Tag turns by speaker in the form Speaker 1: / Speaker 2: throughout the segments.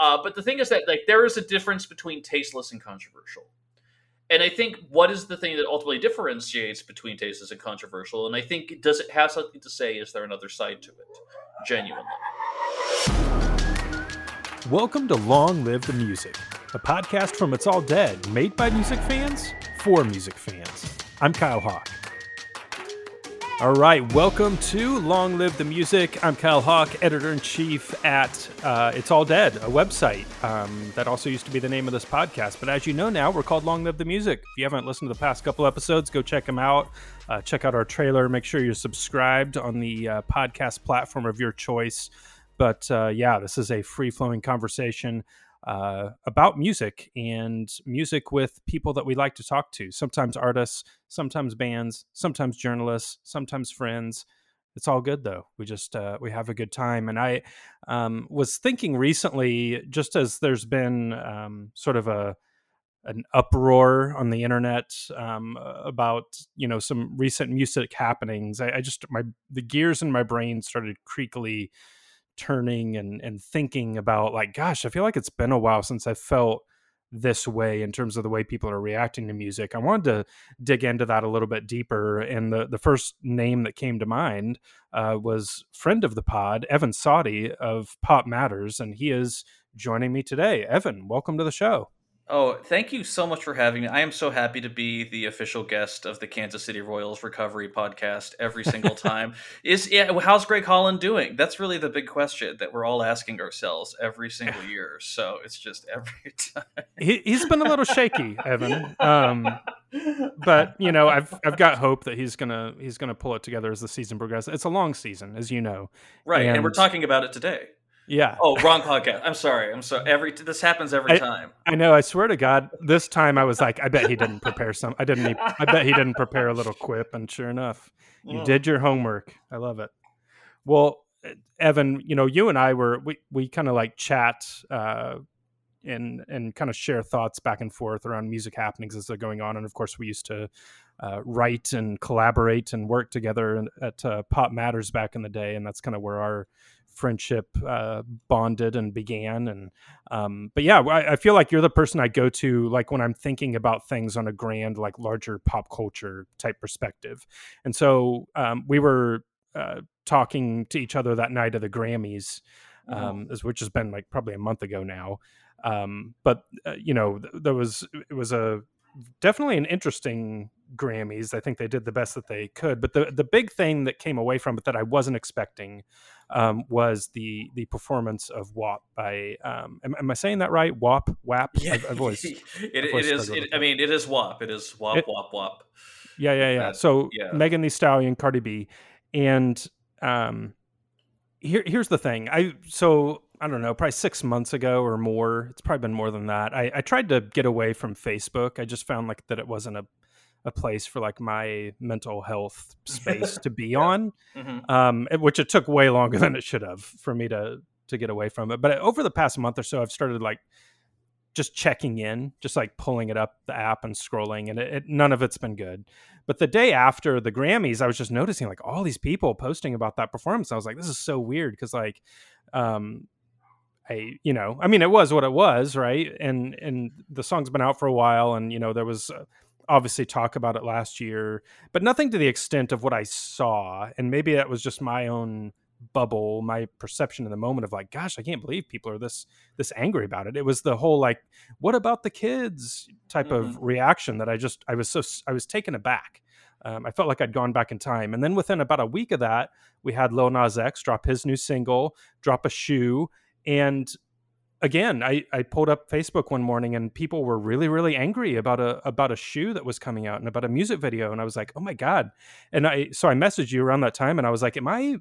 Speaker 1: Uh, but the thing is that like there is a difference between tasteless and controversial. And I think what is the thing that ultimately differentiates between tasteless and controversial? And I think does it have something to say? Is there another side to it? Genuinely.
Speaker 2: Welcome to Long Live the Music, a podcast from It's All Dead, made by music fans for music fans. I'm Kyle Hawk. All right, welcome to Long Live the Music. I'm Kyle Hawk, editor in chief at uh, It's All Dead, a website um, that also used to be the name of this podcast. But as you know now, we're called Long Live the Music. If you haven't listened to the past couple episodes, go check them out. Uh, check out our trailer. Make sure you're subscribed on the uh, podcast platform of your choice. But uh, yeah, this is a free flowing conversation uh, about music and music with people that we like to talk to. Sometimes artists, sometimes bands, sometimes journalists, sometimes friends. It's all good though. We just uh, we have a good time. And I um, was thinking recently, just as there's been um, sort of a an uproar on the internet um, about you know some recent music happenings. I, I just my the gears in my brain started creakily turning and and thinking about like gosh i feel like it's been a while since i felt this way in terms of the way people are reacting to music. I wanted to dig into that a little bit deeper and the the first name that came to mind uh, was friend of the pod evan Sawdey of PopMatters and he is joining me today. Evan welcome to the show
Speaker 1: Oh, thank you so much for having me. I am so happy to be the official guest of the Kansas City Royals Recovery Podcast every single time. Is yeah, how's Greg Holland doing? That's really the big question that we're all asking ourselves every single year. So it's just every time.
Speaker 2: He, has been a little shaky, Evan. Um, but you know, I've I've got hope that he's gonna he's gonna pull it together as the season progresses. It's a long season, as you know.
Speaker 1: Right, and, and we're talking about it today.
Speaker 2: Yeah.
Speaker 1: Oh, wrong podcast. I'm sorry. I'm sorry. Every this happens every
Speaker 2: I,
Speaker 1: time.
Speaker 2: I know. I swear to God, this time I was like, I bet he didn't prepare some. I didn't. I bet he didn't prepare a little quip. And sure enough, you mm. did your homework. I love it. Well, Evan, you know, you and I were we we kind of like chat uh, and and kind of share thoughts back and forth around music happenings as they're going on. And of course, we used to uh, write and collaborate and work together at uh, PopMatters back in the day, and that's kind of where our friendship uh, bonded and began. And um, but yeah, I, I, feel like you're the person I go to like when I'm thinking about things on a grand, like larger pop culture type perspective. And so um, we were uh, talking to each other that night of the Grammys, um, which has been like probably a month ago now. Um, but uh, you know, there was it was a definitely an interesting Grammys. I think they did the best that they could. But the the big thing that came away from it that I wasn't expecting um, was the the performance of WAP by. Um, am, am, I saying that right? WAP, WAP.
Speaker 1: Yeah, I've, I've always, it, it is. It, I mean, it is WAP. It is WAP, it, WAP, WAP.
Speaker 2: Yeah, yeah, yeah. so yeah. Megan Thee Stallion, Cardi B, and um, here here's the thing. I so I don't know, probably six months ago or more. It's probably been more than that. I, I tried to get away from Facebook. I just found like that it wasn't a a place for like my mental health space to be yeah. on, mm-hmm. um, which it took way longer than it should have for me to to get away from it. But over the past month or so, I've started like just checking in, just like pulling it up the app and scrolling, and it, it, none of it's been good. But the day after the Grammys, I was just noticing like all these people posting about that performance. I was like, this is so weird because like, um, I you know, I mean, it was what it was, right? And and the song's been out for a while, and you know, there was. Uh, obviously talk about it last year, but nothing to the extent of what I saw. And maybe that was just my own bubble, my perception in the moment of like, gosh, I can't believe people are this this angry about it. It was the whole like, what about the kids type mm-hmm. of reaction that I just I was so I was taken aback. Um, I felt like I'd gone back in time. And then within about a week of that, we had Lil Nas X drop his new single, drop a shoe, and again, I, I pulled up Facebook one morning and people were really, really angry about a about a shoe that was coming out and about a music video. And I was like, oh my God. And I so I messaged you around that time and I was like, Am I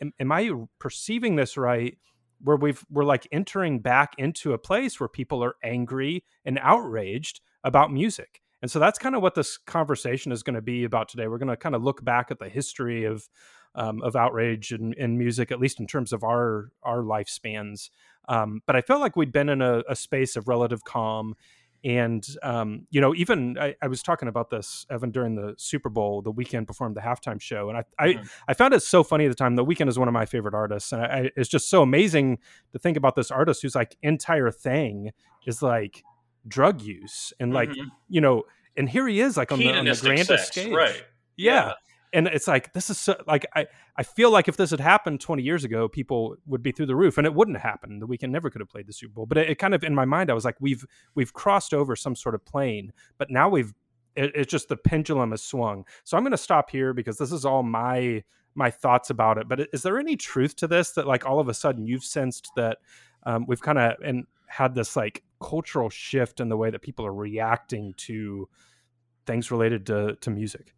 Speaker 2: am, am I perceiving this right? Where we've we're like entering back into a place where people are angry and outraged about music. And so that's kind of what this conversation is going to be about today. We're going to kind of look back at the history of um, of outrage in, in music, at least in terms of our our lifespans. Um, but I felt like we'd been in a, a space of relative calm And um, you know, even I, I, was talking about this Evan during the Super Bowl, the Weeknd performed the halftime show, and I I, mm-hmm. I found it so funny at the time. The Weeknd is one of my favorite artists, and I, it's just so amazing to think about this artist whose like entire thing is like drug use and like mm-hmm. you know, and here he is like on, the, on the grandest sex, stage,
Speaker 1: right?
Speaker 2: yeah. yeah and it's like this is so, like I I feel like if this had happened 20 years ago, people would be through the roof, and it wouldn't happen. The Weeknd never could have played the Super Bowl, but it, it kind of in my mind, I was like, we've we've crossed over some sort of plane, but now we've it, it's just the pendulum has swung. So I'm going to stop here because this is all my my thoughts about it. But is there any truth to this that like all of a sudden you've sensed that um, we've kind of and had this like cultural shift in the way that people are reacting to things related to to music?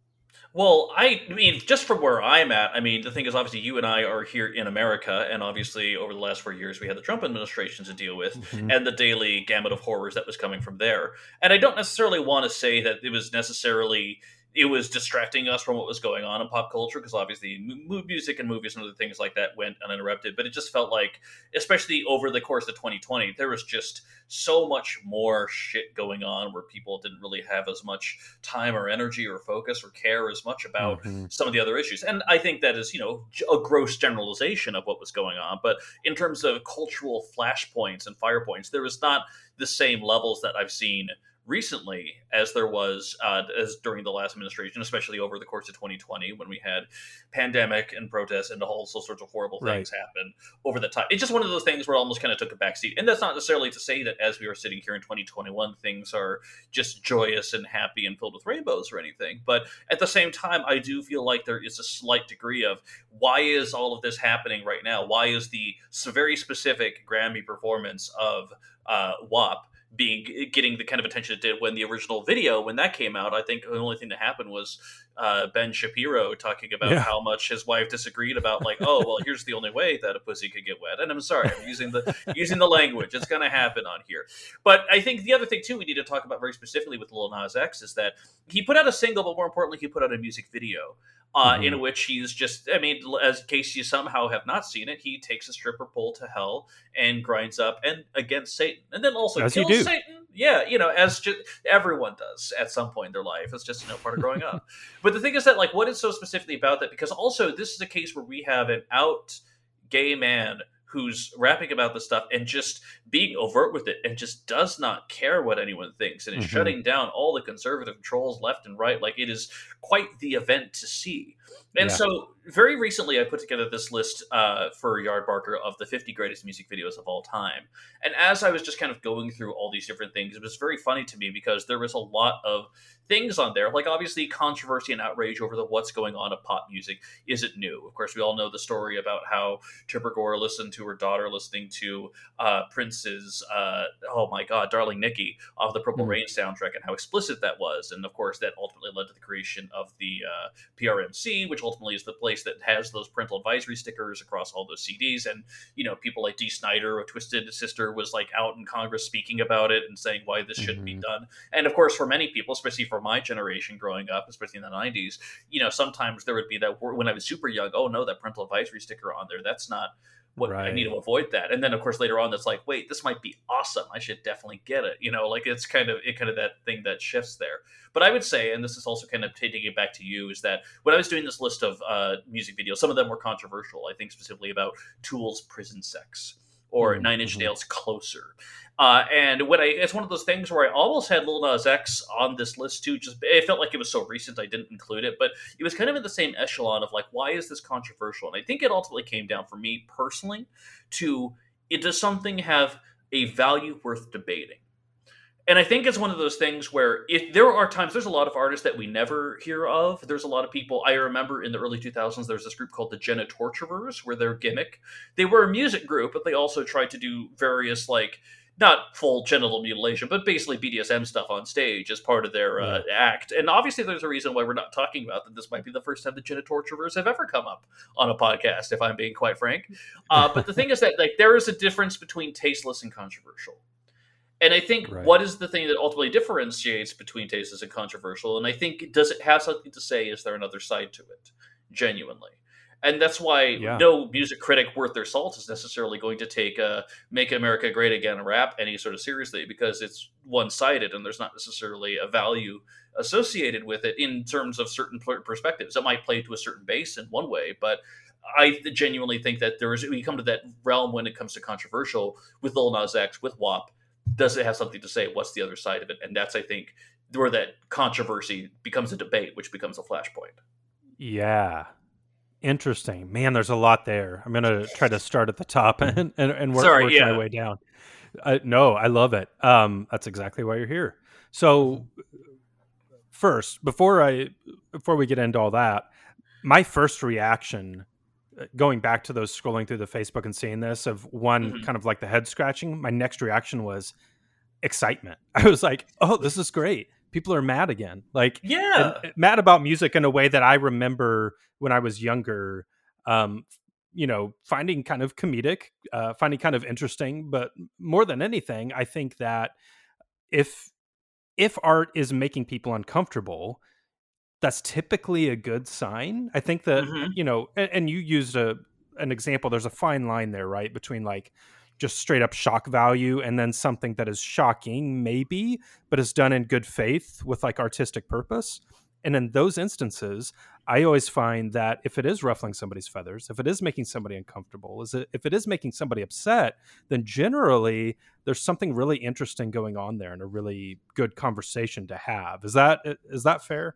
Speaker 1: Well, I mean, just from where I'm at, I mean, the thing is, obviously, you and I are here in America, and obviously, over the last four years, we had the Trump administration to deal with, mm-hmm. and the daily gamut of horrors that was coming from there. And I don't necessarily want to say that it was necessarily it was distracting us from what was going on in pop culture because obviously music and movies and other things like that went uninterrupted but it just felt like especially over the course of 2020 there was just so much more shit going on where people didn't really have as much time or energy or focus or care as much about mm-hmm. some of the other issues and i think that is you know a gross generalization of what was going on but in terms of cultural flashpoints and fire points there was not the same levels that i've seen recently as there was uh, as during the last administration, especially over the course of 2020 when we had pandemic and protests and all sorts of horrible things right. happen over the time. It's just one of those things where it almost kind of took a backseat. And that's not necessarily to say that as we are sitting here in 2021, things are just joyous and happy and filled with rainbows or anything. But at the same time, I do feel like there is a slight degree of why is all of this happening right now? Why is the very specific Grammy performance of uh, WAP being getting the kind of attention it did when the original video when that came out. I think the only thing that happened was uh, Ben Shapiro talking about yeah. how much his wife disagreed about like, oh well, here's the only way that a pussy could get wet. And I'm sorry, I'm using the using the language. It's going to happen on here. But I think the other thing too we need to talk about very specifically with Lil Nas X is that he put out a single, but more importantly, he put out a music video uh, mm-hmm. in which he's just, I mean, as in case you somehow have not seen it, he takes a stripper pole to hell and grinds up and against Satan, and then also as kills Satan. Yeah, you know, as just everyone does at some point in their life. It's just you know part of growing up. But the thing is that like, what is so specifically about that? Because also this is a case where we have an out gay man who's rapping about this stuff and just being overt with it and just does not care what anyone thinks and is mm-hmm. shutting down all the conservative trolls left and right. Like it is quite the event to see. And yeah. so, very recently, I put together this list uh, for Yardbarker of the 50 greatest music videos of all time. And as I was just kind of going through all these different things, it was very funny to me because there was a lot of things on there. Like, obviously, controversy and outrage over the what's going on of pop music isn't new. Of course, we all know the story about how Tipper Gore listened to her daughter listening to uh, Prince's, uh, oh my God, Darling Nikki off the Purple mm. Rain soundtrack and how explicit that was. And of course, that ultimately led to the creation of the uh, PRMC, which ultimately is the place that has those parental advisory stickers across all those CDs. And, you know, people like Dee Snider, a Twisted Sister, was like out in Congress speaking about it and saying why this shouldn't mm-hmm. be done. And of course, for many people, especially for my generation growing up, especially in the 90s, you know, sometimes there would be that when I was super young, oh no, that parental advisory sticker on there, that's not what right. I need to avoid that. And then of course later on that's like, wait, this might be awesome. I should definitely get it. You know, like it's kind of it kind of that thing that shifts there. But I would say, and this is also kind of taking it back to you, is that when I was doing this list of uh, music videos, some of them were controversial. I think specifically about Tool's prison sex or mm-hmm. Nine Inch mm-hmm. Nails Closer. Uh, and when I, it's one of those things where I almost had Lil Nas X on this list too. Just it felt like it was so recent I didn't include it, but it was kind of in the same echelon of like, why is this controversial? And I think it ultimately came down for me personally to it does something have a value worth debating and I think it's one of those things where if there are times, there's a lot of artists that we never hear of. There's a lot of people. I remember in the early 2000s, there's this group called the Jenna Genitorturers, where their gimmick, they were a music group, but they also tried to do various like not full genital mutilation, but basically BDSM stuff on stage as part of their uh, act. And obviously, there's a reason why we're not talking about that. This might be the first time the Jenna Genitorturers have ever come up on a podcast, if I'm being quite frank. Uh, but the thing is that like there is a difference between tasteless and controversial. And I think right. what is the thing that ultimately differentiates between tasteless and controversial? And I think does it have something to say? Is there another side to it? Genuinely. and that's why yeah. no music critic worth their salt is necessarily going to take uh, "Make America Great Again" rap any sort of seriously because it's one sided and there's not necessarily a value associated with it in terms of certain perspectives. It might play to a certain base in one way, but I genuinely think that there is we come to that realm when it comes to controversial with Lil Nas X with WAP. Does it have something to say? What's the other side of it? And that's I think where that controversy becomes a debate, which becomes a flashpoint.
Speaker 2: Yeah. Interesting. Man, there's a lot there. I'm going to try to start at the top and, and, and work, Sorry, work yeah. my way down. Uh, no, I love it. Um, that's exactly why you're here. So, first, before I before we get into all that, my first reaction going back to those scrolling through the Facebook and seeing this of one mm-hmm. kind of like the head scratching, my next reaction was excitement. I was like, "Oh, this is great people are mad again. Like,
Speaker 1: yeah,
Speaker 2: mad about music in a way that I remember when I was younger. Um, you know, finding kind of comedic, uh, finding kind of interesting, but more than anything, I think that if if art is making people uncomfortable, that's typically a good sign. I think that mm-hmm. you know, and, and you used a an example. There's a fine line there, right, between like just straight up shock value and then something that is shocking maybe but is done in good faith with like artistic purpose and in those instances i always find that if it is ruffling somebody's feathers if it is making somebody uncomfortable is it if it is making somebody upset then generally there's something really interesting going on there and a really good conversation to have is that is that fair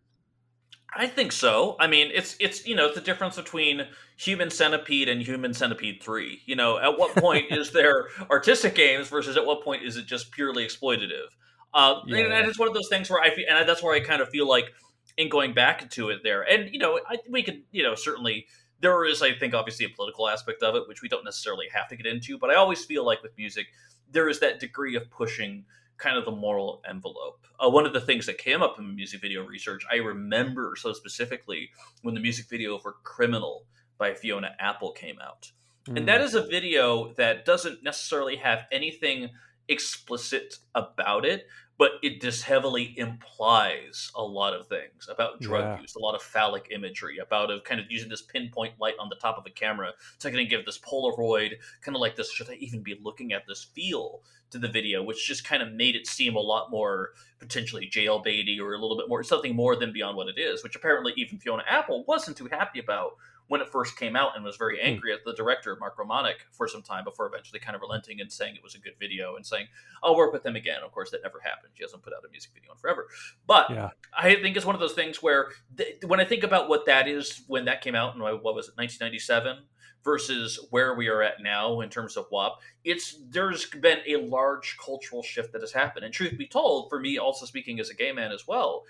Speaker 1: I think so. I mean, it's it's you know it's the difference between Human Centipede and Human Centipede Three. You know, at what point is there artistic games versus at what point is it just purely exploitative? Uh, yeah. and, and it's one of those things where I feel, and that's where I kind of feel like in going back to it there, and you know, I, we could you know certainly there is I think obviously a political aspect of it which we don't necessarily have to get into, but I always feel like with music there is that degree of pushing kind of the moral envelope. Uh, one of the things that came up in music video research, I remember so specifically when the music video for Criminal by Fiona Apple came out. Mm. And that mm. a video that doesn't necessarily have anything explicit about it, but it just heavily implies a lot of things about drug yeah. use, a lot of phallic imagery, about of kind of using this pinpoint light on the top of a camera to kind of give this Polaroid, kind of like this, should I even be looking at this feel to the video, which just kind of made it seem a lot more potentially jailbaity or a little bit more something more than beyond what it is, which apparently even Fiona Apple wasn't too happy about when it first came out and was very hmm. angry at the director Mark Romanek for some time before eventually kind of relenting and saying it was a good video and saying I'll work with them again. Of course, that never happened. She hasn't put out a music video in forever. But yeah. I think it's one of those things where th- when I think about what that is when that came out in what was it 1997 versus where we are at now in terms of WAP, it's there's been a large cultural shift that has happened. And truth be told, for me also speaking as a gay man as well,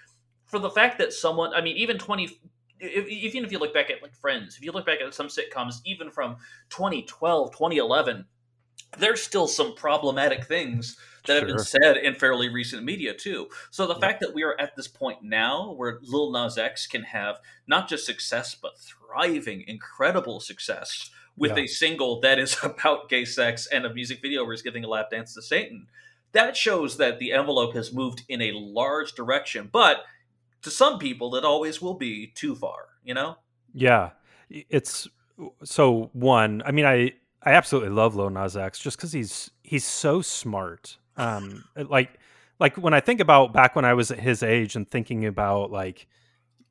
Speaker 1: for the fact that someone, I mean, even 20 if, even if you look back at like Friends, if you look back at some sitcoms, even from 2012, 2011, there's still some problematic things that sure. have been said in fairly recent media too. So the yeah. fact that we are at this point now where Lil Nas X can have not just success but thriving, incredible success with yeah. a single that is about gay sex and a music video where he's giving a lap dance to Satan, that shows that the envelope has moved in a large direction. But to some people it always will be too far you know
Speaker 2: yeah it's so one i mean i i absolutely love Lil Nas X just because he's he's so smart um like like when i think about back when i was at his age and thinking about like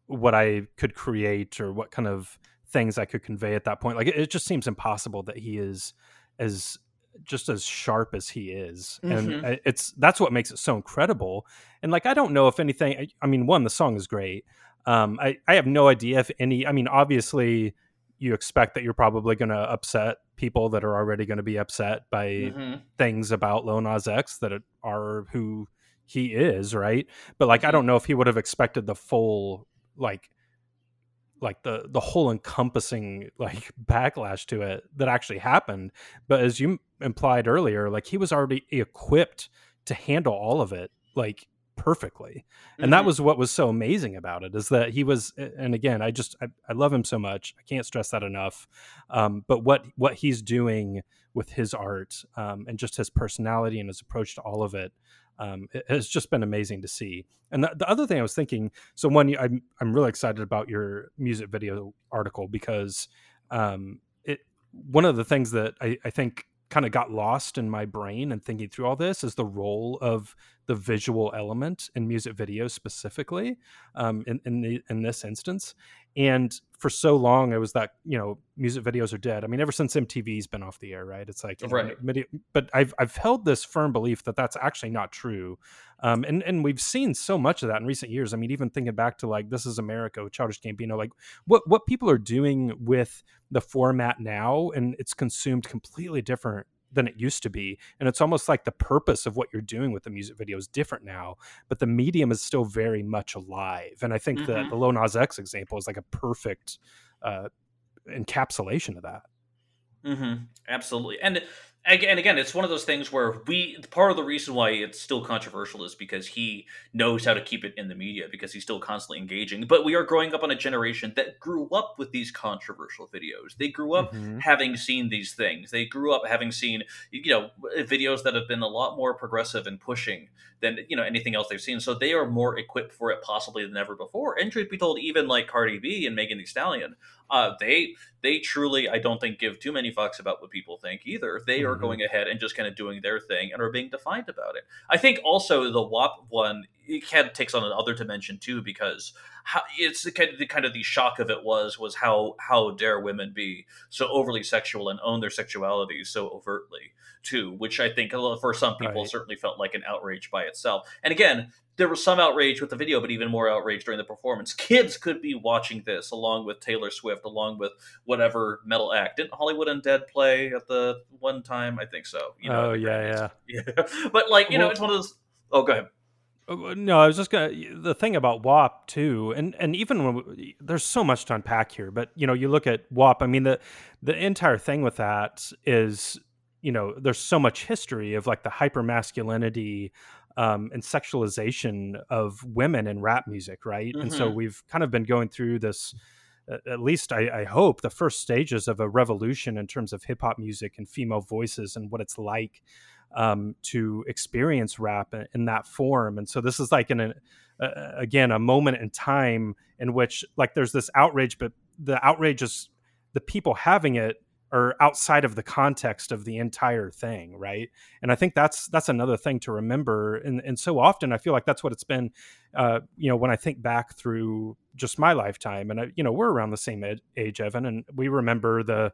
Speaker 2: what i could create or what kind of things i could convey at that point like it, it just seems impossible that he is as just as sharp as he is. Mm-hmm. and it's that's what makes it so incredible. And like i don't know if anything i mean one the song is great. Um i i have no idea if any i mean obviously you expect that you're probably going to upset people that are already going to be upset by mm-hmm. things about Lil Nas X that are who he is, right? But like, I mm-hmm. don't know if he would have expected the full like like the the whole encompassing like backlash to it that actually happened but as you implied earlier like he was already equipped to handle all of it like perfectly and mm-hmm. that was what was so amazing about it is that he was and again i just i, I love him so much i can't stress that enough um, but what what he's doing with his art um, and just his personality and his approach to all of it um, it has just been amazing to see. And the, the, other thing I was thinking, so one, I'm I'm really excited about your music video article because um, it one of the things that I, I think kind of got lost in my brain and thinking through all this is the role of the visual element in music videos specifically um, in in, the, in this instance. And for so long it was that you know music videos are dead. I mean ever since mtv's been off the air right? It's like
Speaker 1: right.
Speaker 2: know, but i've i've held this firm belief that that's actually not true. Um, and and we've seen so much of that in recent years. I mean even thinking back to like this is america with childish gambino like what what people are doing with the format now and it's consumed completely different than it used to be and it's almost like the purpose of what you're doing with the music video is different now but the medium is still very much alive and i think mm-hmm. that the Lil Nas X example is like a perfect uh, encapsulation of that
Speaker 1: mm-hmm. absolutely and again, again, it's one of those things where we part of the reason why it's still controversial is because he knows how to keep it in the media because he's still constantly engaging. But we are growing up on a generation that grew up with these controversial videos. They grew up mm-hmm. having seen these things. They grew up having seen you know videos that have been a lot more progressive and pushing than you know anything else they've seen. So they are more equipped for it possibly than ever before. And truth be told, even like Cardi B and Megan Thee Stallion, uh, they they truly I don't think give too many fucks about what people think either. They mm-hmm. are going ahead and just kind of doing their thing and are being defined about it. I think also the WAP one it kind of takes on another dimension too because how, it's the kind of the kind of the shock of it was was how how dare women be so overly sexual and own their sexuality so overtly too, which I think for some people right. certainly felt like an outrage by itself. And again, there was some outrage with the video, but even more outrage during the performance. Kids could be watching this along with Taylor Swift, along with whatever metal act. Didn't Hollywood Undead play at the one time? I think so.
Speaker 2: You know, oh yeah,
Speaker 1: yeah, yeah. but like you well, know, it's one of those. Oh, go ahead.
Speaker 2: Uh, no, I was just gonna. The thing about WAP too, and and even when we, there's so much to unpack here, but you know, you look at WAP. I mean, the the entire thing with that is, you know, there's so much history of like the hyper masculinity um, and sexualization of women in rap music, right? Mm-hmm. And so mm-hmm. we've kind of been going through this. At least I, I hope the first stages of a revolution in terms of hip hop music and female voices and what it's like um, to experience rap in, that form. And so this is like an, uh, again a moment in time in which like there's this outrage, but the outrage is the people having it are outside of the context of the entire thing right? And i think that's that's another thing to remember. And and so often i feel like that's what it's been uh, you know when i think back through just my lifetime. And I, you know we're around the same age evan and we remember the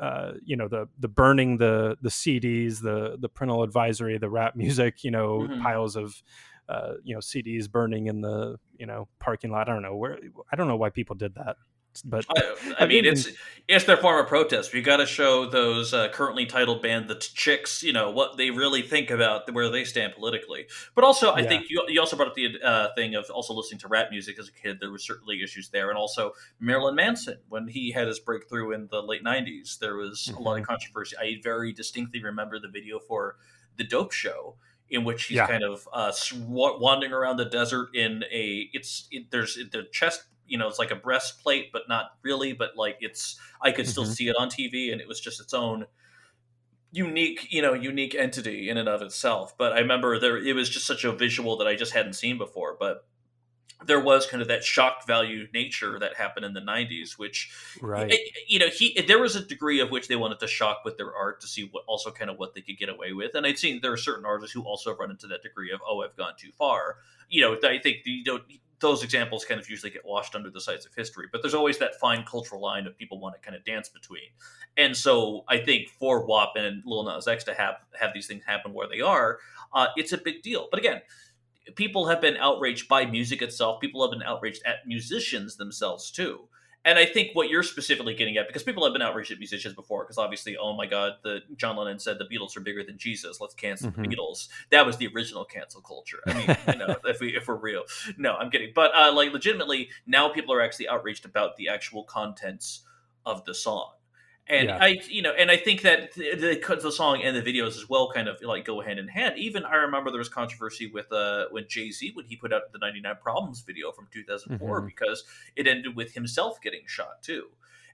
Speaker 2: uh, you know the the burning the the cds the the parental advisory the rap music you know mm-hmm. piles of uh, you know CDs burning in the you know parking lot. I don't know where. I don't know why people did that but
Speaker 1: I, I mean, it's it's their form of protest. We got to show those uh, currently titled band the chicks, you know, what they really think about where they stand politically. But also, I yeah. think you, you also brought up the uh, thing of also listening to rap music as a kid. There were certainly issues there, and also Marilyn Manson when he had his breakthrough in the late '90s. There was mm-hmm. a lot of mm-hmm. controversy. I very distinctly remember the video for the Dope Show in which he's yeah. kind of uh, wandering around the desert in a it's it, there's the chest you know it's like a breastplate but not really but like it's i could still mm-hmm. see it on tv and it was just its own unique you know unique entity in and of itself. But i remember there it was just such a visual that i just hadn't seen before. But there was kind of that shock value nature that happened in the 90s which right. you know he there was a degree of which they wanted to shock with their art to see what also kind of what they could get away with. And i've seen there are certain artists who also run into that degree of oh i've gone too far. You know i think you don't those examples kind of usually get washed under the sides of history, but there's always that fine cultural line of people want to kind of dance between. And so I think for WAP and Lil Nas X to have have these things happen where they are, uh, it's a big deal. But again, people have been outraged by music itself. People have been outraged at musicians themselves too and I think what you're specifically getting at, because people have been outraged at musicians before, because obviously, oh my God, the John Lennon said the Beatles are bigger than Jesus. Let's cancel mm-hmm. the Beatles. That was the original cancel culture. I mean, you know, if we if we're real, no, I'm kidding. But uh, like, legitimately, now people are actually outraged about the actual contents of the song and yeah. I, you know, and I think that the, the, the song and the videos as well kind of like go hand in hand. Even I remember there was controversy with uh when Jay Z when he put out the 99 Problems video from 2004 mm-hmm. because it ended with himself getting shot too.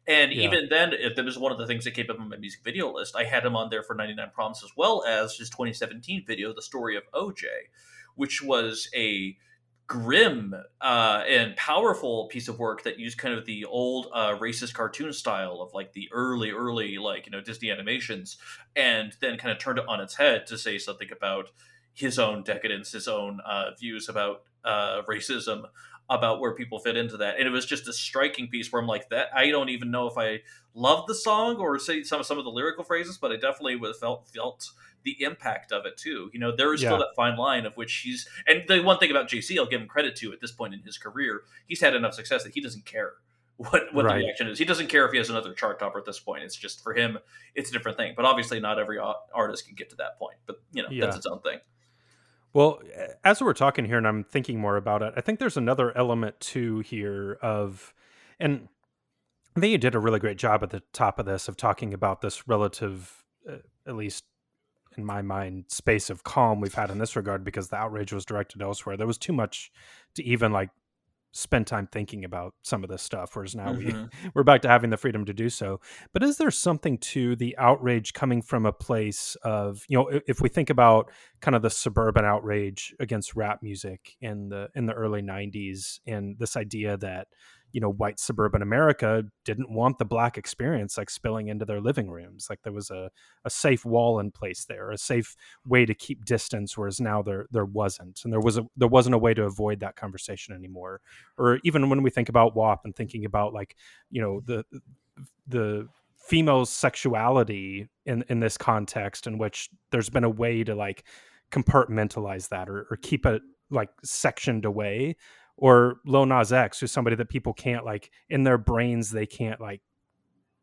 Speaker 1: And yeah. even then, if that was one of the things that came up on my music video list. I had him on there for 99 Problems as well as his 2017 video, The Story of OJ, which was a grim uh, and powerful piece of work that used kind of the old uh, racist cartoon style of like the early, early like you know Disney animations, and then kind of turned it on its head to say something about his own decadence, his own uh, views about uh, racism, about where people fit into that. And it was just a striking piece where I'm like, that I don't even know if I love the song or say some some of the lyrical phrases, but I definitely felt felt the impact of it too. You know, there is yeah. still that fine line of which he's and the one thing about Jay Z I'll give him credit to at this point in his career, he's had enough success that he doesn't care what what right. the reaction is. He doesn't care if he has another chart topper at this point. It's just for him, it's a different thing. But obviously, not every artist can get to that point. But you know, yeah. that's its own thing.
Speaker 2: Well, as we're talking here, and I'm thinking more about it, I think there's another element too here of, and I think you did a really great job at the top of this of talking about this relative, uh, at least in my mind, space of calm we've had in this regard because the outrage was directed elsewhere. There was too much to even like spend time thinking about some of this stuff whereas now mm-hmm. we we're back to having the freedom to do so but is there something to the outrage coming from a place of you know if we think about kind of the suburban outrage against rap music in the in the early 90s and this idea that you know white suburban america didn't want the black experience like spilling into their living rooms. Like there was a, a safe wall in place there a safe way to keep distance whereas now there there wasn't. And there was a there wasn't a way to avoid that conversation anymore. Or even when we think about WAP and thinking about like you know the the female sexuality in in this context in which there's been a way to like compartmentalize that or, or keep it like sectioned away or Lil Nas X, who's somebody that people can't like in their brains they can't like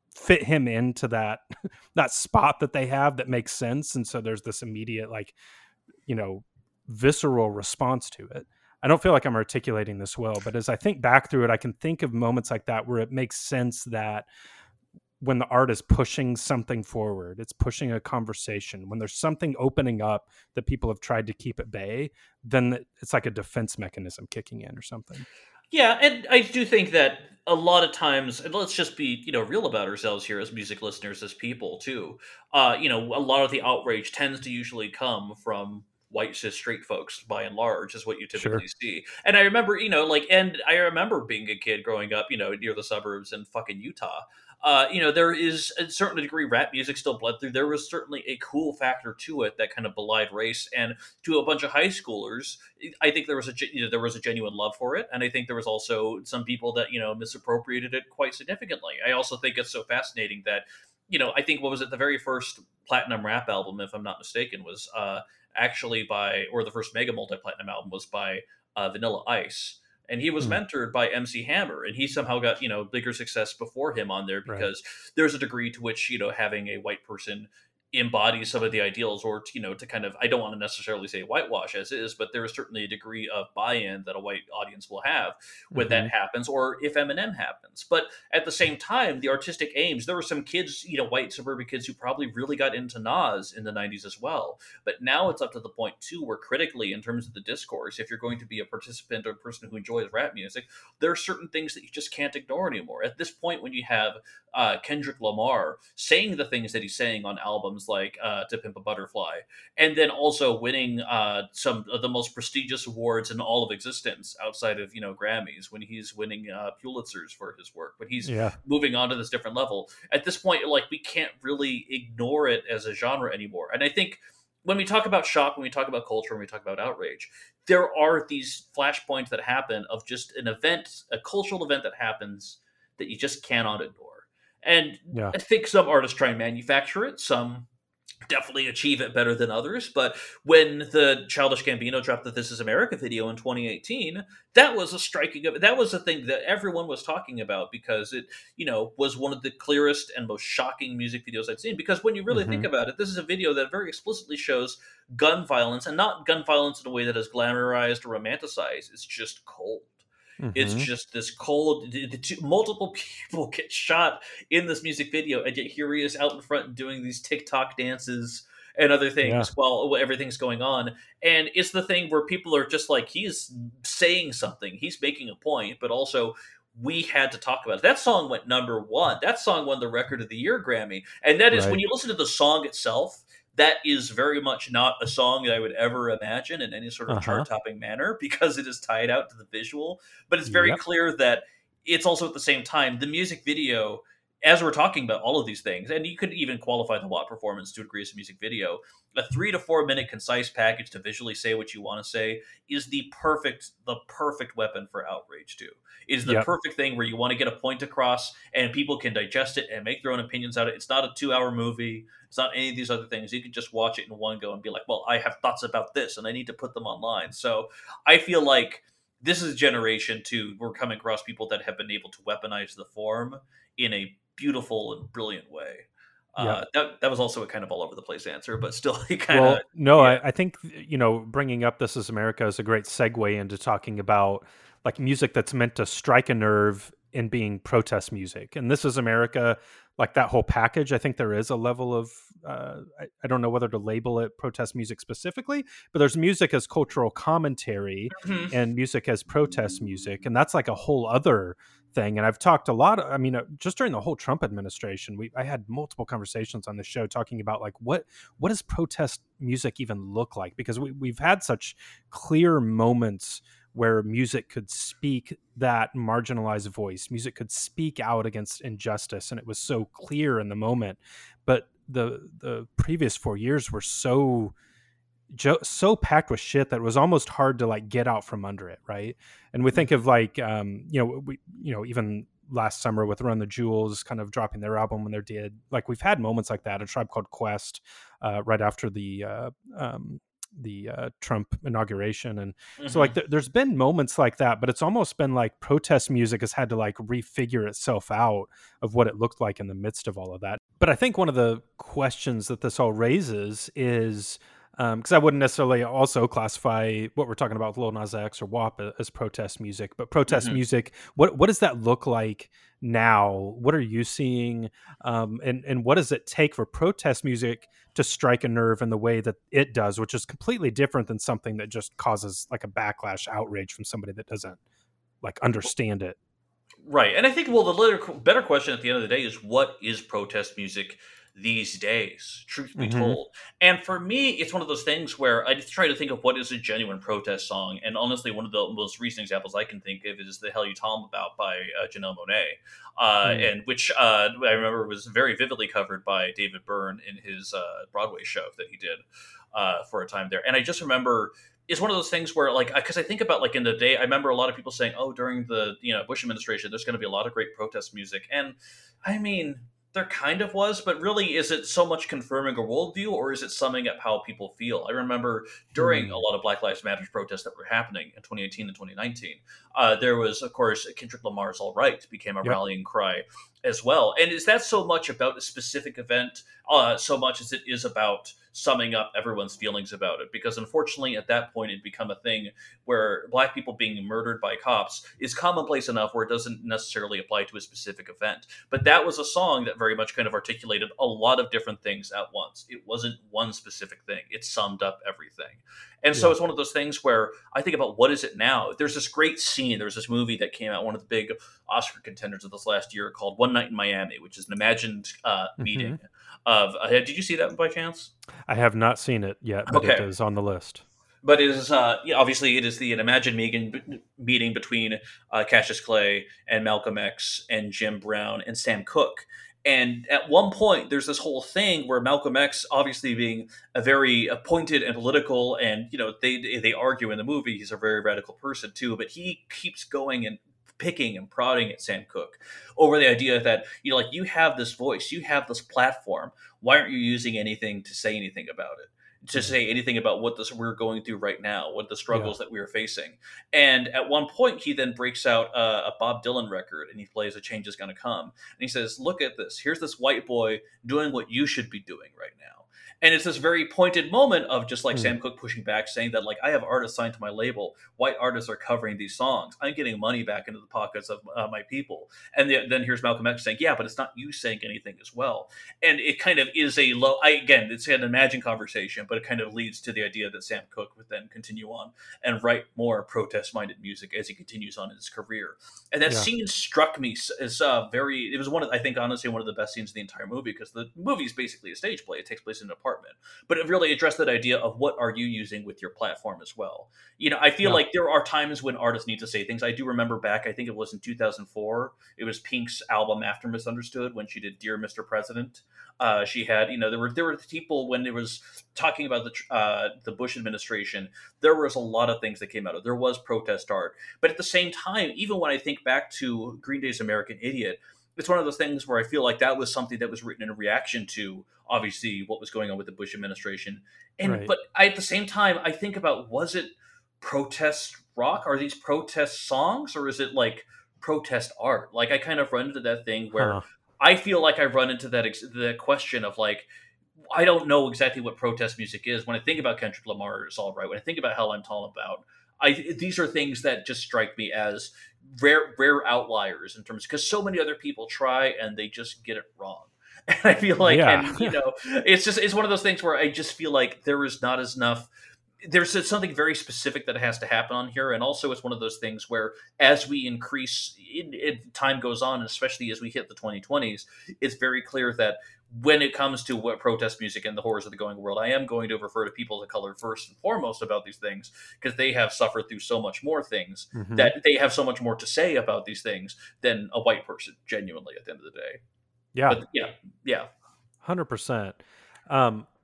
Speaker 2: fit him into that that spot that they have that makes sense, and so there's this immediate like you know visceral response to it. I don't feel like I'm articulating this well, but as I think back through it, I can think of moments like that where it makes sense that when the art is pushing something forward, it's pushing a conversation. When there's something opening up that people have tried to keep at bay, then it's like a defense mechanism kicking in or something.
Speaker 1: Yeah, and I do think that a lot of times, and let's just be you know real about ourselves here as music listeners, as people too. Uh, you know, a lot of the outrage tends to usually come from white cis straight folks by and large is what you typically sure. see. And I remember, you know, like, and I remember being a kid growing up, you know, near the suburbs in fucking Utah uh, you know, there is a certain degree rap music still bled through. There was certainly a cool factor to it that kind of belied race, and to a bunch of high schoolers, I think there was a you know, there was a genuine love for it, and I think there was also some people that you know misappropriated it quite significantly. I also think it's so fascinating that you know I think what was it the very first platinum rap album, if I'm not mistaken, was uh, actually by or the first mega multi platinum album was by uh, Vanilla Ice and he was mm. mentored by MC Hammer, and he somehow got you know bigger success before him on there because right. there's a degree to which you know having a white person embodies some of the ideals or to, you know to kind of i don't want to necessarily say whitewash as is but there is certainly a degree of buy-in that a white audience will have when mm-hmm. that happens or if eminem happens. But at the same time the artistic aims there were some kids you know white suburban kids who probably really got into nas in the 90s as well. But now it's up to the point too where critically in terms of the discourse if you're going to be a participant or a person who enjoys rap music there are certain things that you just can't ignore anymore. At this point when you have uh, kendrick lamar saying the things that he's saying on albums like uh, To Pimp a Butterfly, and then also winning uh, some of the most prestigious awards in all of existence outside of you know Grammys when he's winning uh, Pulitzers for his work. But he's yeah. moving on to this different level. At this point, like we can't really ignore it as a genre anymore. And I think when we talk about shock, when we talk about culture, when we talk about outrage, there are these flashpoints that happen of just an event, a cultural event that happens that you just cannot ignore. And yeah. I think some artists try and manufacture it, some definitely achieve it better than others. But when the Childish Gambino dropped the This Is America video in 2018, that was a striking. That was a thing that everyone was talking about because it, you know, was one of the clearest and most shocking music videos I'd seen. Because when you really mm-hmm. think about it, this is a video that very explicitly shows gun violence and not gun violence in a way that is glamorized or romanticized. It's just cold. Mm-hmm. It's just this cold. Two, multiple people get shot in this music video, and yet here he is out in front doing these TikTok dances and other things yeah. while everything's going on. And it's the thing where people are just like, he's saying something, he's making a point, but also we had to talk about it. That song went number one. That song won the Record of the Year Grammy. And that is right. when you listen to the song itself, that is very much not a song that I would ever imagine in any sort of uh-huh. chart topping manner because it is tied out to the visual. But it's very yep. clear that it's also at the same time the music video as we're talking about all of these things, and you could even qualify the WAP performance to a degree as a music video, a three to four minute concise package to visually say what you want to say is the perfect the perfect weapon for outrage too. Is the yep. perfect thing where you want to get a point across and people can digest it and make their own opinions out of it. It's not a two hour movie. It's not any of these other things. You can just watch it in one go and be like, well, I have thoughts about this and I need to put them online. So I feel like this is a generation too. We're coming across people that have been able to weaponize the form in a beautiful and brilliant way. Uh, that that was also a kind of all over the place answer, but still kind
Speaker 2: well, of. No, yeah. I, I think you know bringing up "This Is America" is a great segue into talking about like music that's meant to strike a nerve in being protest music, and "This Is America," like that whole package. I think there is a level of uh, I, I, don't know whether to label it protest music specifically, but there's music as cultural commentary mm-hmm. and music as protest music, and that's like a whole other thing and i've talked a lot i mean uh, just during the whole trump administration we i had multiple conversations on the show talking about like what what does protest music even look like? Because we, we've had such clear moments where music could speak that marginalized voice music could speak out against injustice and it was so clear in the moment but the the previous four years were so jo- so packed with shit that it was almost hard to like get out from under it, right? And we think of like um, you know we you know even last summer with Run the Jewels kind of dropping their album when they did like we've had moments like that. A tribe called Quest uh, right after the uh, um, the uh, Trump inauguration, and mm-hmm. so like mm-hmm. th- there's been moments like that, but it's almost been like protest music has had to like refigure itself out of what it looked like in the midst of all of that. But I think one of the questions that this all raises is because um, I wouldn't necessarily also classify what we're talking about with Lil Nas X or WAP as protest music, but protest mm-hmm. music. What what does that look like now? What are you seeing, um, and and what does it take for protest music to strike a nerve in the way that it does, which is completely different than something that just causes like a backlash, outrage from somebody that doesn't like understand it.
Speaker 1: Right, and I think well, the better question at the end of the day is what is protest music these days, truth be mm-hmm. told. And for me, it's one of those things where I try to think of what is a genuine protest song. And honestly, one of the most recent examples I can think of is The Hell You Talmbout by uh, Janelle Monáe, uh, mm. and which uh, I remember was very vividly covered by David Byrne in his uh, Broadway show that he did uh, for a time there. And I just remember it's one of those things where like because I think about like in the day I remember a lot of people saying oh during the you know Bush administration there's going to be a lot of great protest music and I mean there kind of was, but really, is it so much confirming a worldview or is it summing up how people feel? I remember during a lot of Black Lives Matter protests that were happening in 2018 and 2019, uh, there was, of course, Kendrick Lamar's All Right became a yep. rallying cry as well. And is that so much about a specific event, uh, so much as it is about summing up everyone's feelings about it? Because unfortunately, at that point, it become a thing where black people being murdered by cops is commonplace enough where it doesn't necessarily apply to a specific event. But that was a song that very much kind of articulated a lot of different things at once. It wasn't one specific thing; it summed up everything. And so yeah. it's one of those things where I think about what is it now? There's this great scene. There's this movie that came out, one of the big Oscar contenders of this last year, called One Night in Miami, which is an imagined uh, mm-hmm. meeting of. Uh, did you see that by chance?
Speaker 2: I have not seen it yet, but okay. it is on the list.
Speaker 1: But it is uh, obviously it is the an imagined meeting, meeting between uh, Cassius Clay and Malcolm X and Jim Brown and Sam Cooke and at one point, there's this whole thing where Malcolm X, obviously being a very appointed and political, and you know they they argue in the movie he's a very radical person too, but he keeps going and picking and prodding at Sam Cooke over the idea that you know like you have this voice, you have this platform, why aren't you using anything to say anything about it? To say anything about what this we're going through right now, what the struggles yeah. that we are facing. And at one point, he then breaks out a, a Bob Dylan record and he plays "A Change Is Gonna Come," and he says, "Look at this. Here's this white boy doing what you should be doing right now." And it's this very pointed moment of just like mm. Sam Cooke pushing back, saying that like I have artists signed to my label, white artists are covering these songs. I'm getting money back into the pockets of uh, my people. And the, then here's Malcolm X saying, yeah, but it's not you saying anything as well. And it kind of is a low. I again, it's an imagined conversation, but it kind of leads to the idea that Sam Cooke would then continue on and write more protest-minded music as he continues on in his career. And that yeah. scene struck me as uh, very. It was one of I think honestly one of the best scenes in the entire movie because the movie is basically a stage play. It takes place in a park department but it really addressed that idea of what are you using with your platform as well. You know i feel yeah. like there are times when artists need to say things. I do remember back i think it was in 2004 it was pink's album after misunderstood when she did dear mr president. Uh, she had you know there were there were people when it was talking about the uh, the bush administration there was a lot of things that came out of there was protest art. But at the same time even when i think back to green day's american idiot it's one of those things where I feel like that was something that was written in reaction to obviously what was going on with the Bush administration. And right. but I, at the same time, I think about was it protest rock? Are these protest songs, or is it like protest art? Like I kind of run into that thing where huh. I feel like I run into that ex- the question of like I don't know exactly what protest music is. When I think about Kendrick Lamar, it's all right. When I think about Hell I'm Talmbout, I these are things that just strike me as rare rare outliers in terms because so many other people try and they just get it wrong. And I feel like, yeah. and you know, it's just it's one of those things where I just feel like there is not as enough. There's something very specific that has to happen on here, and also it's one of those things where as we increase, in, in time goes on, especially as we hit the 2020s, it's very clear that when it comes to what protest music and the horrors of the going world, I am going to refer to people of color first and foremost about these things because they have suffered through so much more things mm-hmm. that they have so much more to say about these things than a white person. Genuinely, at the end of the day.
Speaker 2: Yeah,
Speaker 1: but yeah, yeah,
Speaker 2: hundred um, percent.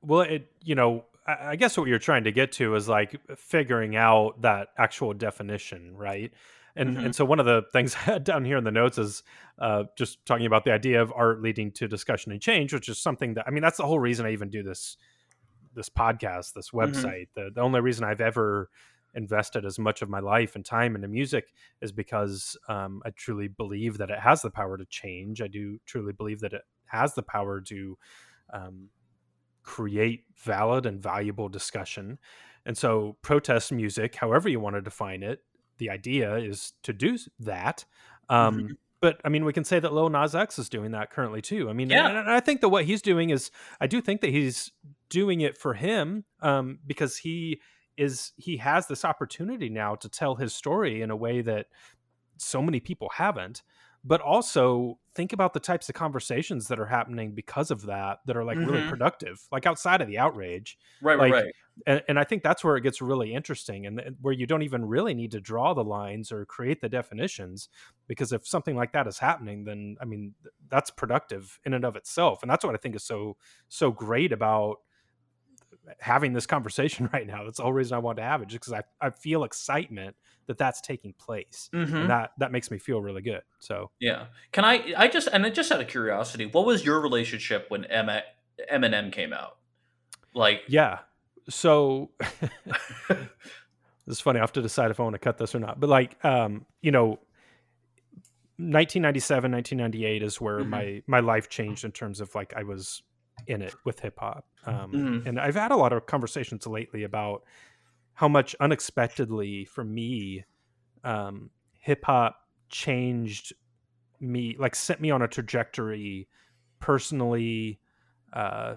Speaker 2: Well, it you know, I guess what you're trying to get to is like figuring out that actual definition, right? And mm-hmm. and so one of the things down here in the notes is uh, just talking about the idea of art leading to discussion and change, which is something that I mean that's the whole reason I even do this this podcast, this mm-hmm. website. Mm-hmm. The the only reason I've ever invested as much of my life and time into music is because um, I truly believe that it has the power to change. I do truly believe that it has the power to um, create valid and valuable discussion. And so, protest music, however you want to define it, the idea is to do that. Um, mm-hmm. But I mean, we can say that Lil Nas X is doing that currently too. I mean, yeah. and, and I think that what he's doing is, I do think that he's doing it for him um, because he is he has this opportunity now to tell his story in a way that so many people haven't but also think about the types of conversations that are happening because of that that are like mm-hmm. really productive like outside of the outrage
Speaker 1: right
Speaker 2: like,
Speaker 1: right
Speaker 2: and, and i think that's where it gets really interesting and where you don't even really need to draw the lines or create the definitions because if something like that is happening then i mean that's productive in and of itself and that's what i think is so so great about having this conversation right now that's the whole reason i want to have it just because I, I feel excitement that that's taking place mm-hmm. and that that makes me feel really good so
Speaker 1: yeah can i i just and just out of curiosity what was your relationship when Emma, eminem came out like
Speaker 2: yeah so this is funny i have to decide if i want to cut this or not but like um you know 1997 1998 is where mm-hmm. my my life changed in terms of like i was in it with hip hop um, mm-hmm. and i've had a lot of conversations lately about how much unexpectedly for me um, hip hop changed me, like sent me on a trajectory personally, uh,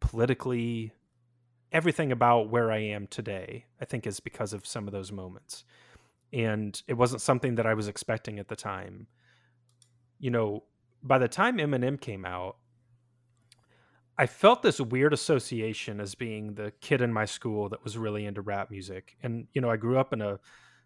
Speaker 2: politically, everything about where I am today, I think is because of some of those moments. And it wasn't something that I was expecting at the time. You know, by the time Eminem came out, I felt this weird association as being the kid in my school that was really into rap music. And, you know, I grew up in a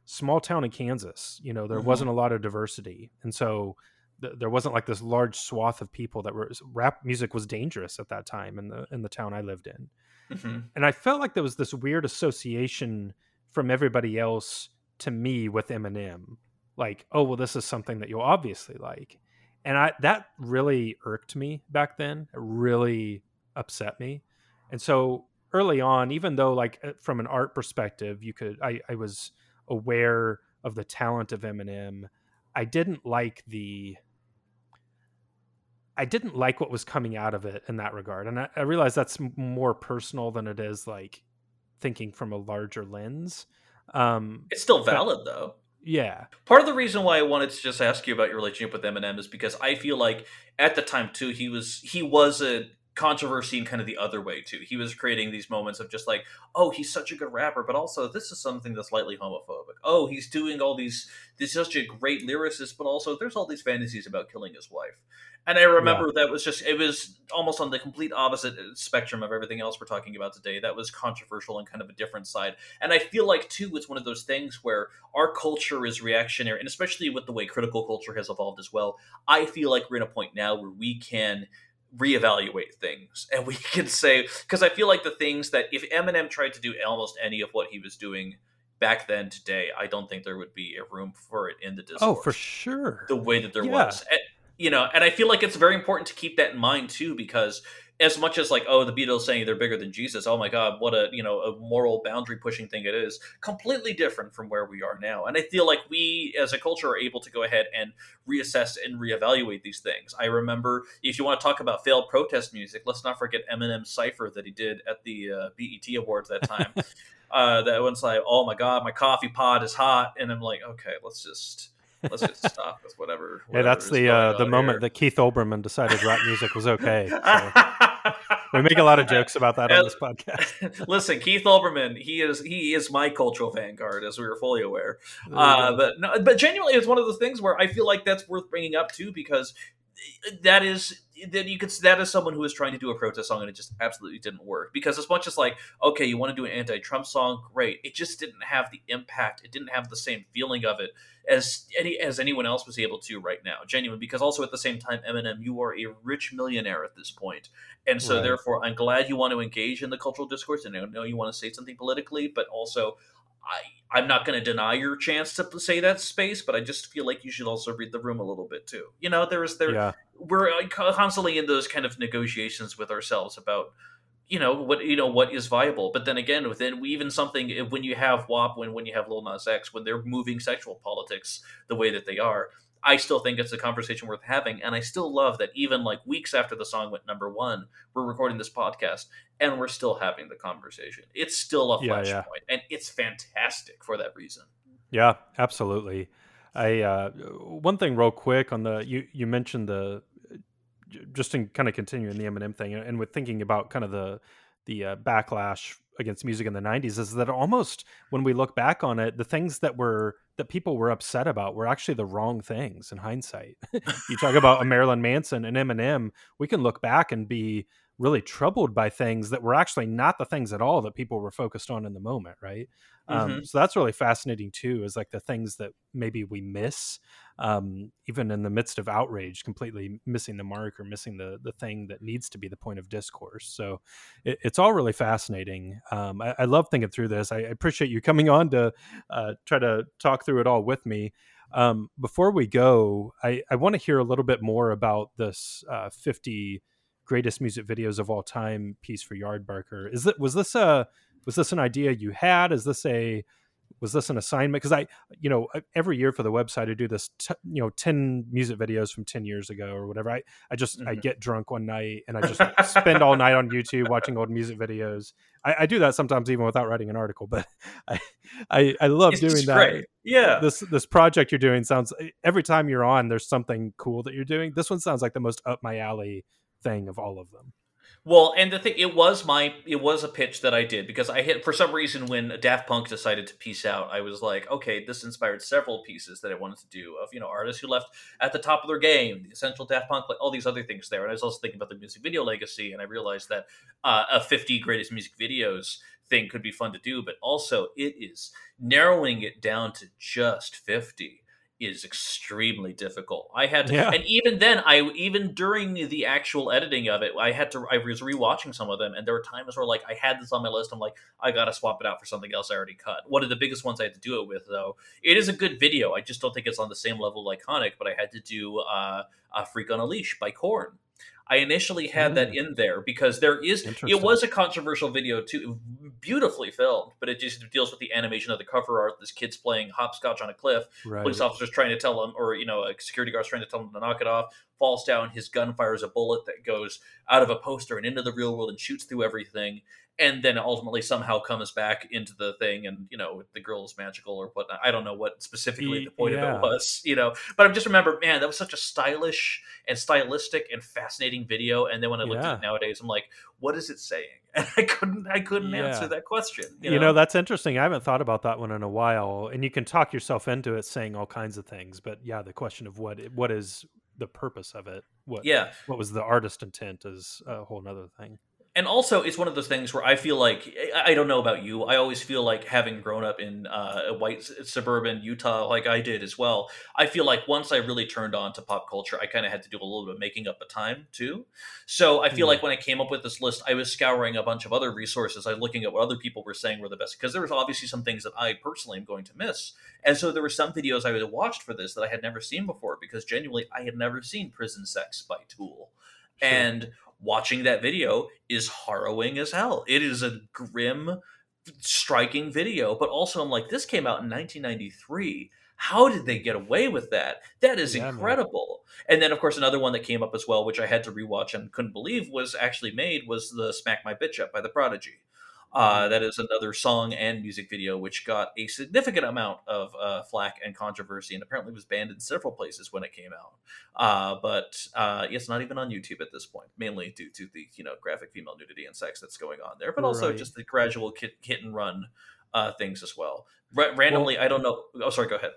Speaker 2: small town in Kansas. You know, there mm-hmm. wasn't a lot of diversity. And so th- there wasn't like this large swath of people that were rap music was dangerous at that time in the in the town I lived in. Mm-hmm. And I felt like there was this weird association from everybody else to me with Eminem. Like, oh, well, this is something that you'll obviously like and I that really irked me back then. It really upset me. And so early on, even though like uh, from an art perspective, you could I, I was aware of the talent of Eminem, I didn't like the I didn't like what was coming out of it in that regard. And I, I realize that's more personal than it is like thinking from a larger lens. Um,
Speaker 1: it's still valid but, though.
Speaker 2: Yeah.
Speaker 1: Part of the reason why I wanted to just ask you about your relationship with Eminem is because I feel like at the time too he was he was a controversy in kind of the other way too. He was creating these moments of just like, oh, he's such a good rapper, but also this is something that's slightly homophobic. Oh, he's doing all these this is such a great lyricist, but also there's all these fantasies about killing his wife. And I remember yeah. that was just it was almost on the complete opposite uh, spectrum of everything else we're talking about today. That was controversial and kind of a different side. And I feel like too, it's one of those things where our culture is reactionary, and especially with the way critical culture has evolved as well. I feel like we're in a point now where we can reevaluate things and we can say because I feel like the things that if Eminem tried to do almost any of what he was doing back then today, I don't think there would be a room for it in the discourse.
Speaker 2: Oh, for sure.
Speaker 1: The way that there yeah. was. And, you know, and I feel like it's very important to keep that in mind too, because as much as like, oh, the Beatles saying they're bigger than Jesus, oh my God, what a you know a moral boundary pushing thing it is, completely different from where we are now. And I feel like we as a culture are able to go ahead and reassess and reevaluate these things. I remember if you want to talk about failed protest music, let's not forget Eminem's cipher that he did at the uh, BET Awards that time. uh, that one's like, oh my God, my coffee pot is hot, and I'm like, okay, let's just let's just stop with whatever.
Speaker 2: whatever yeah, that's the uh, the moment here. that Keith Olbermann decided rap music was okay. So. we make a lot of jokes about that on this podcast.
Speaker 1: Listen, Keith Olbermann, he is he is my cultural vanguard, as we were fully aware. Uh, but no, but genuinely, it's one of those things where I feel like that's worth bringing up too, because that is that you could that is someone who is trying to do a protest song and it just absolutely didn't work. Because as much as like okay you want to do an anti-trump song great. It just didn't have the impact. It didn't have the same feeling of it as any as anyone else was able to right now genuine. Because also at the same time eminem you are a rich millionaire at this point. And so right. therefore i'm glad you want to engage in the cultural discourse. And i know you want to say something politically but also I, I'm not going to deny your chance to say that space, but I just feel like you should also read the room a little bit too. You know, there is there yeah. we're uh, constantly in those kind of negotiations with ourselves about you know what you know what is viable. But then again, within even something when you have WAP, when when you have Lil Nas X, when they're moving sexual politics the way that they are, I still think it's a conversation worth having. And I still love that even like weeks after the song went number one, we're recording this podcast and we're still having the conversation. It's still a flashpoint, yeah, yeah. and it's fantastic for that reason.
Speaker 2: Yeah, absolutely. I uh, one thing real quick on the you you mentioned the just in kind of continuing the Eminem thing and with thinking about kind of the the uh, backlash against music in the 90s is that almost when we look back on it the things that were that people were upset about were actually the wrong things in hindsight you talk about a marilyn manson and eminem we can look back and be really troubled by things that were actually not the things at all that people were focused on in the moment right um, mm-hmm. um, so that's really fascinating too is like the things that maybe we miss um, even in the midst of outrage completely missing the mark or missing the the thing that needs to be the point of discourse so it, it's all really fascinating um, I, I, love thinking through this I, I appreciate you coming on to uh, try to talk through it all with me um, before we go i, I want to hear a little bit more about this uh, 50 greatest music videos of all time piece for Yardbarker. Is that was this a was this an idea you had? Is this a was this an assignment? Because I, you know, every year for the website, I do this, t- you know, 10 music videos from 10 years ago or whatever. I, I just, mm-hmm. I get drunk one night and I just spend all night on YouTube watching old music videos. I, I, do that sometimes even without writing an article, but I, I, I love it's doing that. Great.
Speaker 1: Yeah.
Speaker 2: This, this project you're doing sounds, every time you're on, there's something cool that you're doing. This one sounds like the most up my alley thing of all of them.
Speaker 1: Well, and the thing it was my it was a pitch that I did because I hit for some reason when Daft Punk decided to piece out, I was like, okay, this inspired several pieces that I wanted to do of you know artists who left at the top of their game, the essential Daft Punk, like all these other things there. And I was also thinking about the music video legacy, and I realized that uh, a 50 greatest music videos thing could be fun to do, but also it is narrowing it down to just 50 is extremely difficult. I had to, yeah. and even then, I even during the actual editing of it, I had to. I was rewatching some of them, and there were times where like I had this on my list. I'm like, I gotta swap it out for something else I already cut. One of the biggest ones I had to do it with, though, it is a good video. I just don't think it's on the same level of iconic. But I had to do uh, "A Freak on a Leash" by Korn I initially had mm. that in there because there is it was a controversial video too, beautifully filmed, but it just deals with the animation of the cover art. This kid's playing hopscotch on a cliff. Right. Police officers trying to tell him, or you know, a security guard's trying to tell him to knock it off. Falls down. His gun fires a bullet that goes out of a poster and into the real world and shoots through everything and then ultimately somehow comes back into the thing and you know the girl is magical or whatnot i don't know what specifically the point yeah. of it was you know but i just remember man that was such a stylish and stylistic and fascinating video and then when i looked yeah. at it nowadays i'm like what is it saying and i couldn't i couldn't yeah. answer that question
Speaker 2: you know? you know that's interesting i haven't thought about that one in a while and you can talk yourself into it saying all kinds of things but yeah the question of what what is the purpose of it. What
Speaker 1: yeah,
Speaker 2: what was the artist intent is a whole other thing
Speaker 1: and also it's one of those things where I feel like I don't know about you. I always feel like having grown up in uh, a white suburban Utah, like I did as well. I feel like once I really turned on to pop culture, I kind of had to do a little bit of making up the time too. So I feel mm. like when I came up with this list, I was scouring a bunch of other resources. I was looking at what other people were saying were the best because there was obviously some things that I personally am going to miss. And so there were some videos I had watched for this that I had never seen before because genuinely I had never seen Prison Sex by Tool. Sure. And watching that video is harrowing as hell. It is a grim, striking video, but also I'm like, this came out in 1993. How did they get away with that? That is yeah, incredible. Man. And then, of course, another one that came up as well, which I had to rewatch and couldn't believe was actually made, was the "Smack My Bitch Up" by the Prodigy. Uh, that is another song and music video which got a significant amount of uh, flack and controversy, and apparently was banned in several places when it came out. Uh, but uh, it's not even on YouTube at this point, mainly due to the you know graphic female nudity and sex that's going on there, but also right. just the gradual hit, hit and run uh, things as well. R- randomly, well, I don't know. Oh, sorry. Go ahead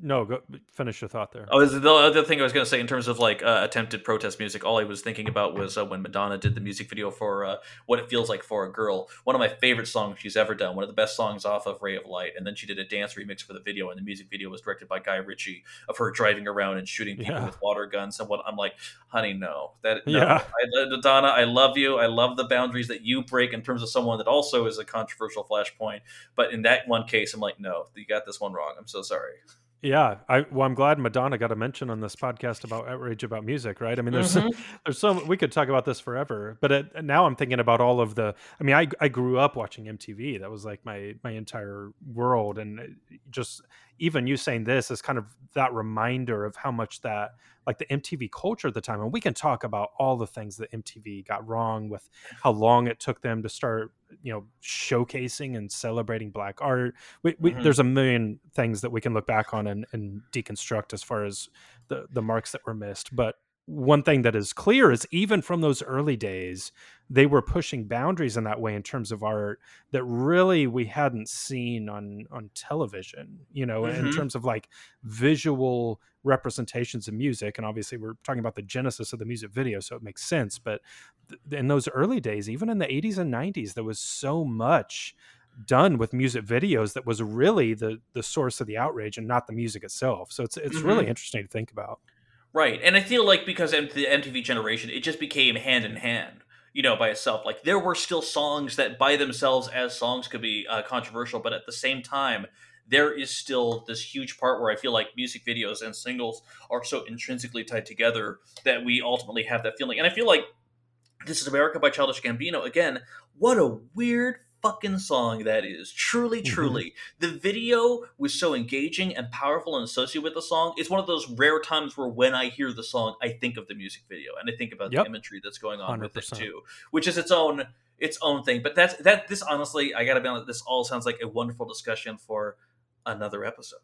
Speaker 2: no, go finish your thought there.
Speaker 1: Oh, the other thing I was going to say in terms of like uh, attempted protest music. All I was thinking about was uh, when Madonna did the music video for uh, "What It Feels Like for a Girl," one of my favorite songs she's ever done, one of the best songs off of "Ray of Light." And then she did a dance remix for the video, and the music video was directed by Guy Ritchie of her driving around and shooting people yeah. with water guns. And what I'm like, honey, no, that no. yeah, I, Madonna, I love you. I love the boundaries that you break in terms of someone that also is a controversial flashpoint. But in that one case, I'm like, no, you got this one wrong. I'm so sorry.
Speaker 2: Yeah, I well, I'm glad Madonna got a mention on this podcast about outrage about music, right? I mean, there's mm-hmm. there's so we could talk about this forever, but it, now I'm thinking about all of the. I mean, I I grew up watching MTV. That was like my my entire world, and just even you saying this is kind of that reminder of how much that like the MTV culture at the time. And we can talk about all the things that MTV got wrong with how long it took them to start, you know, showcasing and celebrating black art. We, we, mm-hmm. There's a million things that we can look back on and, and deconstruct as far as the, the marks that were missed. But one thing that is clear is even from those early days, they were pushing boundaries in that way in terms of art that really we hadn't seen on on television. You know, mm-hmm. in terms of like visual representations of music, and obviously we're talking about the genesis of the music video, so it makes sense. But th- in those early days, even in the '80s and '90s, there was so much done with music videos that was really the the source of the outrage and not the music itself. So it's it's mm-hmm. really interesting to think about.
Speaker 1: Right, and I feel like because of the MTV generation, it just became hand in hand, you know, by itself. Like there were still songs that, by themselves, as songs, could be uh, controversial, but at the same time, there is still this huge part where I feel like music videos and singles are so intrinsically tied together that we ultimately have that feeling. And I feel like this is America by Childish Gambino. Again, what a weird fucking song that is. Truly, mm-hmm. truly. Mm-hmm. The video was so engaging and powerful and associated with the song. It's one of those rare times where when I hear the song, I think of the music video and I think about yep. the imagery that's going on 100%. with it too, which is its own its own thing. But that's that this honestly, I gotta be honest, this all sounds like a wonderful discussion for another episode.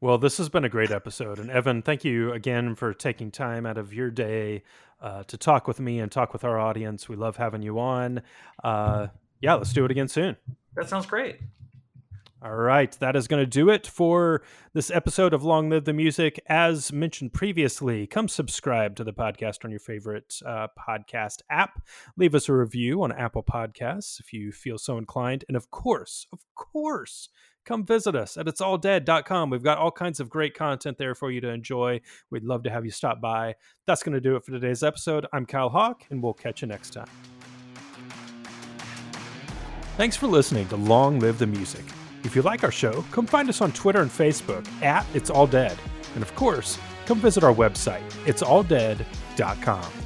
Speaker 2: Well, this has been a great episode. And Evan, thank you again for taking time out of your day uh, to talk with me and talk with our audience. We love having you on. Uh, yeah, let's do it again soon.
Speaker 1: That sounds great.
Speaker 2: All right, that is going to do it for this episode of Long Live the Music. As mentioned previously, come subscribe to the podcast on your favorite uh, podcast app. Leave us a review on Apple Podcasts if you feel so inclined. And of course, of course, come visit us at itsalldead.com. We've got all kinds of great content there for you to enjoy. We'd love to have you stop by. That's going to do it for today's episode. I'm Kyle Hawk, and we'll catch you next time. Thanks for listening to Long Live the Music. If you like our show, come find us on Twitter and Facebook at It's All Dead. And of course, come visit our website, itsalldead.com.